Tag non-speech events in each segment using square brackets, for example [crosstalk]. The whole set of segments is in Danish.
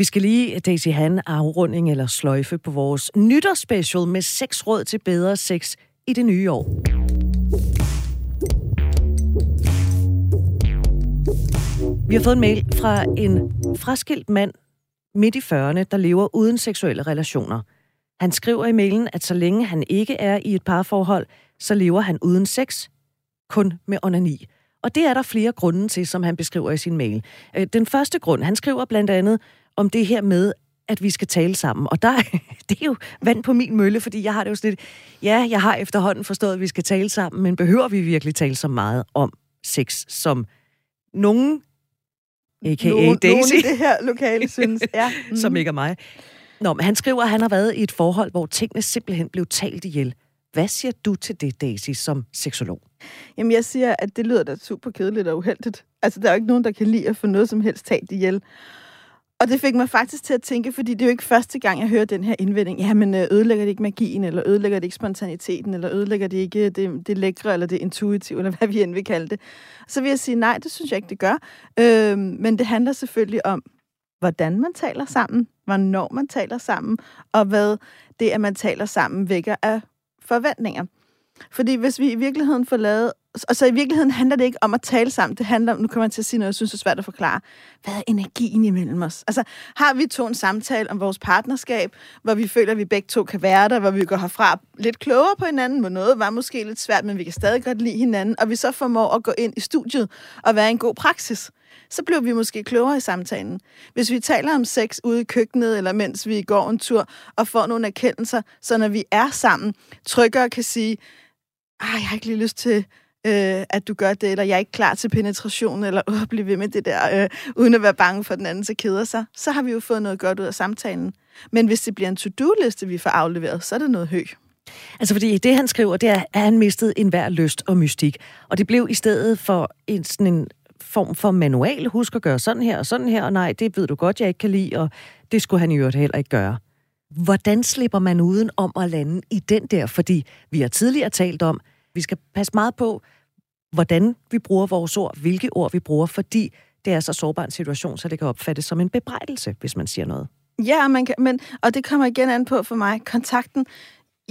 Vi skal lige, Daisy, Han, afrunding eller sløjfe på vores nytårsspecial med seks råd til bedre sex i det nye år. Vi har fået en mail fra en fraskilt mand midt i 40'erne, der lever uden seksuelle relationer. Han skriver i mailen, at så længe han ikke er i et parforhold, så lever han uden sex, kun med onani. Og det er der flere grunde til, som han beskriver i sin mail. Øh, den første grund, han skriver blandt andet om det her med, at vi skal tale sammen. Og der, [laughs] det er jo vand på min mølle, fordi jeg har det jo sådan lidt, ja, jeg har efterhånden forstået, at vi skal tale sammen, men behøver vi virkelig tale så meget om sex, som nogen, a.k.a. Nogen, Daisy, nogen det her lokale [laughs] synes. Ja. mm. som ikke er mig. Nå, men han skriver, at han har været i et forhold, hvor tingene simpelthen blev talt ihjel. Hvad siger du til det, Daisy, som seksolog? Jamen, jeg siger, at det lyder da super kedeligt og uheldigt. Altså, der er jo ikke nogen, der kan lide at få noget som helst talt ihjel. Og det fik mig faktisk til at tænke, fordi det er jo ikke første gang, jeg hører den her indvending. Jamen, øh, ødelægger det ikke magien, eller ødelægger det ikke spontaniteten, eller ødelægger det ikke øh, det, det lækre, eller det intuitive, eller [laughs] hvad vi end vil kalde det. Så vil jeg sige, nej, det synes jeg ikke, det gør. Øhm, men det handler selvfølgelig om, hvordan man taler sammen, hvornår man taler sammen, og hvad det, at man taler sammen, vækker af forventninger. Fordi hvis vi i virkeligheden får lavet... Og så i virkeligheden handler det ikke om at tale sammen. Det handler om... Nu kommer man til at sige noget, jeg synes er svært at forklare. Hvad er energien imellem os? Altså, har vi to en samtale om vores partnerskab, hvor vi føler, at vi begge to kan være der, hvor vi går herfra lidt klogere på hinanden, hvor noget var måske lidt svært, men vi kan stadig godt lide hinanden, og vi så formår at gå ind i studiet og være en god praksis så bliver vi måske klogere i samtalen. Hvis vi taler om sex ude i køkkenet, eller mens vi går en tur, og får nogle erkendelser, så når vi er sammen, trykker og kan sige, jeg har ikke lige lyst til, øh, at du gør det, eller jeg er ikke klar til penetration, eller [laughs] øh, blive ved med det der, øh, uden at være bange for, at den anden så keder sig, så har vi jo fået noget godt ud af samtalen. Men hvis det bliver en to-do-liste, vi får afleveret, så er det noget højt. Altså fordi det, han skriver, det er, at han mistede enhver lyst og mystik. Og det blev i stedet for en, sådan en form for manual. Husk at gøre sådan her og sådan her, og nej, det ved du godt, jeg ikke kan lide, og det skulle han i øvrigt heller ikke gøre. Hvordan slipper man uden om at lande i den der? Fordi vi har tidligere talt om, vi skal passe meget på, hvordan vi bruger vores ord, hvilke ord vi bruger, fordi det er så sårbar en situation, så det kan opfattes som en bebrejdelse, hvis man siger noget. Ja, man kan, men, og det kommer igen an på for mig. Kontakten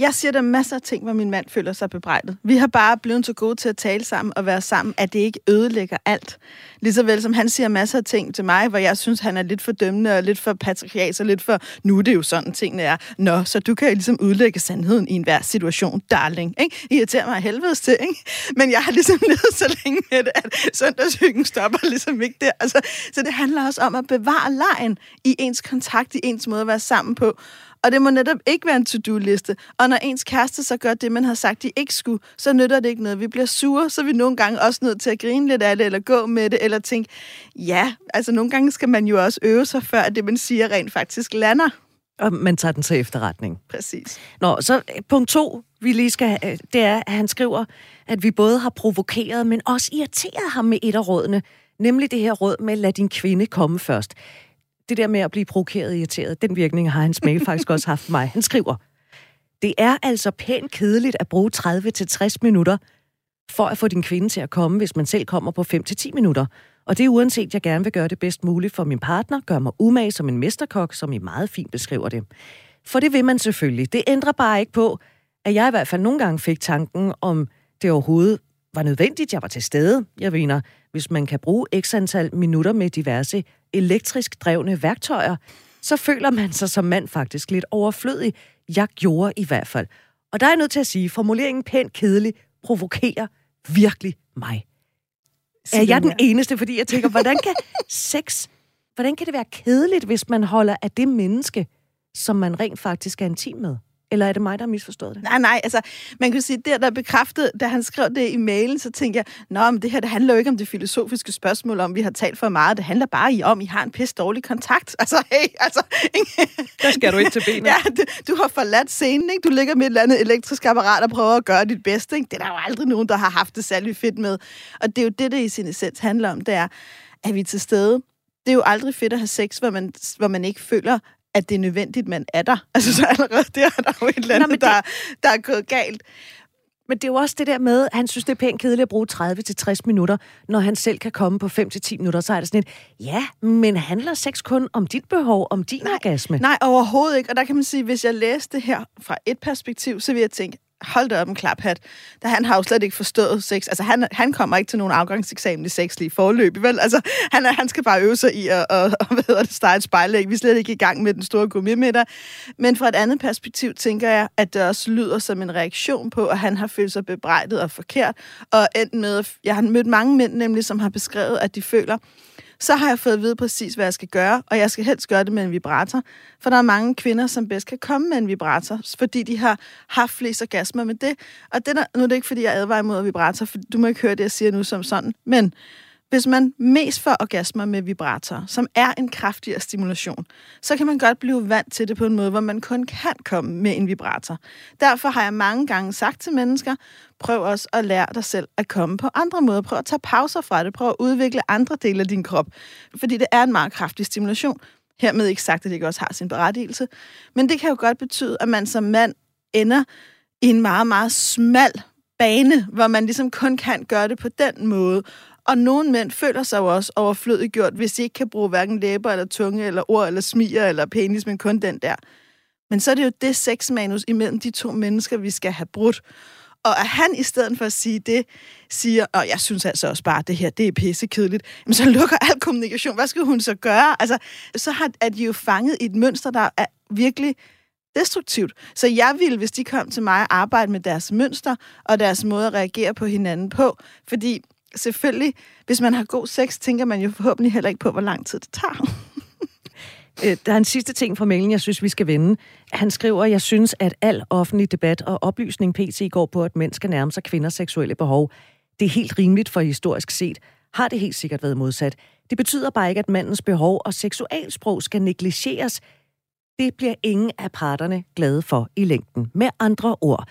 jeg siger der masser af ting, hvor min mand føler sig bebrejdet. Vi har bare blevet så gode til at tale sammen og være sammen, at det ikke ødelægger alt. Ligeså vel som han siger masser af ting til mig, hvor jeg synes, han er lidt for dømmende og lidt for patriarkalsk og lidt for, nu er det jo sådan, tingene er. Nå, så du kan jo ligesom udlægge sandheden i enhver situation, darling. Ikke? Irriterer mig helvedes til, ikke? Men jeg har ligesom [laughs] levet så længe med det, at søndagshyggen stopper ligesom ikke der. Altså, så det handler også om at bevare lejen i ens kontakt, i ens måde at være sammen på. Og det må netop ikke være en to-do-liste. Og når ens kæreste så gør det, man har sagt, de ikke skulle, så nytter det ikke noget. Vi bliver sure, så er vi nogle gange også nødt til at grine lidt af det, eller gå med det, eller tænke, ja, altså nogle gange skal man jo også øve sig, før det, man siger, rent faktisk lander. Og man tager den til efterretning. Præcis. Nå, så øh, punkt to, vi lige skal have, det er, at han skriver, at vi både har provokeret, men også irriteret ham med et af rådene, nemlig det her råd med, lad din kvinde komme først det der med at blive provokeret og irriteret, den virkning har hans mail faktisk også haft mig. Han skriver, det er altså pænt kedeligt at bruge 30-60 minutter for at få din kvinde til at komme, hvis man selv kommer på 5-10 minutter. Og det er uanset, at jeg gerne vil gøre det bedst muligt for min partner, gør mig umage som en mesterkok, som I meget fint beskriver det. For det vil man selvfølgelig. Det ændrer bare ikke på, at jeg i hvert fald nogle gange fik tanken, om det overhovedet var nødvendigt, jeg var til stede. Jeg mener, hvis man kan bruge x antal minutter med diverse elektrisk drevne værktøjer, så føler man sig som mand faktisk lidt overflødig. Jeg gjorde i hvert fald. Og der er jeg nødt til at sige, formuleringen pænt kedelig provokerer virkelig mig. Er jeg den eneste, fordi jeg tænker, hvordan kan [laughs] sex, hvordan kan det være kedeligt, hvis man holder af det menneske, som man rent faktisk er intim med? Eller er det mig, der har misforstået det? Nej, nej, altså, man kan sige, det der bekræftede, da han skrev det i mailen, så tænkte jeg, nå, men det her, det handler jo ikke om det filosofiske spørgsmål, om vi har talt for meget. Det handler bare om, I har en pisse dårlig kontakt. [laughs] Altså, hey, altså... der skal du ind til benet. [laughs] ja, du, du har forladt scenen, ikke? Du ligger med et eller andet elektrisk apparat og prøver at gøre dit bedste, ikke? Det er der jo aldrig nogen, der har haft det særlig fedt med. Og det er jo det, det i sin essens handler om, det er, at vi er til stede. Det er jo aldrig fedt at have sex, hvor man, hvor man ikke føler, at det er nødvendigt, man er der. [laughs] Altså, så allerede der er der jo et eller andet, Nå, det... der, der er gået galt. Men det er jo også det der med, at han synes, det er pænt kedeligt at bruge 30-60 minutter, når han selv kan komme på 5-10 minutter. Så er det sådan et, ja, men handler sex kun om dit behov, om din nej, orgasme? Nej, overhovedet ikke. Og der kan man sige, hvis jeg læste det her fra et perspektiv, så vil jeg tænke, hold da op en klaphat. Da han har jo slet ikke forstået sex. Altså, han, han kommer ikke til nogen afgangseksamen i sex lige forløb, vel? Altså, han, han skal bare øve sig i at, at, at hvad hedder det, starte et spejlæg. Vi er slet ikke i gang med den store gummimiddag. Men fra et andet perspektiv tænker jeg, at det også lyder som en reaktion på, at han har følt sig bebrejdet og forkert. Og endt med, jeg har mødt mange mænd nemlig, som har beskrevet, at de føler, så har jeg fået at vide præcis, hvad jeg skal gøre, og jeg skal helst gøre det med en vibrator. For der er mange kvinder, som bedst kan komme med en vibrator, fordi de har haft flest orgasmer med det. Og det der, nu er det ikke, fordi jeg advarer imod vibrator, for du må ikke høre det, jeg siger nu som sådan, men hvis man mest får orgasmer med vibrator, som er en kraftigere stimulation, så kan man godt blive vant til det på en måde, hvor man kun kan komme med en vibrator. Derfor har jeg mange gange sagt til mennesker, prøv også at lære dig selv at komme på andre måder. Prøv at tage pauser fra det. Prøv at udvikle andre dele af din krop. Fordi det er en meget kraftig stimulation. Hermed ikke sagt, at det ikke også har sin berettigelse. Men det kan jo godt betyde, at man som mand ender i en meget, meget smal bane, hvor man ligesom kun kan gøre det på den måde. Og nogle mænd føler sig jo også overflødiggjort, hvis de ikke kan bruge hverken læber eller tunge, eller ord, eller smiger, eller penis, men kun den der. Men så er det jo det sexmanus imellem de to mennesker, vi skal have brudt. Og at han i stedet for at sige det, siger, og jeg synes altså også bare, at det her, det er pissekedeligt, men så lukker al kommunikation. Hvad skal hun så gøre? Altså, så har, er de jo fanget i et mønster, der er virkelig destruktivt. Så jeg ville, hvis de kom til mig, arbejde med deres mønster og deres måde at reagere på hinanden på. Fordi selvfølgelig, hvis man har god sex, tænker man jo forhåbentlig heller ikke på, hvor lang tid det tager. [laughs] Øh, der er en sidste ting fra mailen, jeg synes, vi skal vende. Han skriver, jeg synes, at al offentlig debat og oplysning PC går på, at mænd skal nærme sig kvinders seksuelle behov. Det er helt rimeligt for historisk set. Har det helt sikkert været modsat. Det betyder bare ikke, at mandens behov og seksualsprog skal negligeres. Det bliver ingen af parterne glade for i længden. Med andre ord,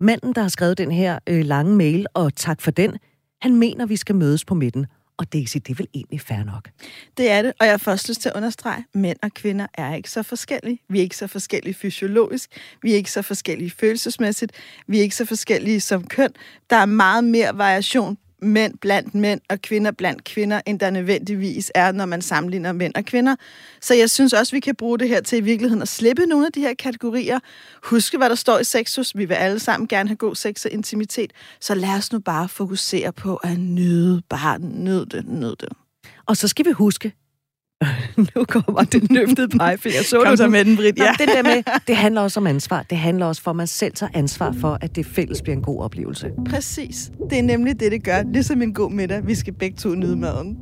manden, der har skrevet den her øh, lange mail, og tak for den, han mener, vi skal mødes på midten. Og Daisy, det er vel egentlig fair nok? Det er det, og jeg har først lyst til at understrege, at mænd og kvinder er ikke så forskellige. Vi er ikke så forskellige fysiologisk, vi er ikke så forskellige følelsesmæssigt, vi er ikke så forskellige som køn. Der er meget mere variation mænd blandt mænd og kvinder blandt kvinder, end der nødvendigvis er, når man sammenligner mænd og kvinder. Så jeg synes også, vi kan bruge det her til i virkeligheden at slippe nogle af de her kategorier. Huske, hvad der står i sexus. Vi vil alle sammen gerne have god sex og intimitet. Så lad os nu bare fokusere på at nyde, bare nyde det, nyde det. Og så skal vi huske, [laughs] nu kommer det nøftede pegefinger. Så Kom så med den, Britt. Ja. det der med, [laughs] det handler også om ansvar. Det handler også for, at man selv tager ansvar for, at det fælles bliver en god oplevelse. Præcis. Det er nemlig det, det gør. Ligesom en god middag. Vi skal begge to nyde maden.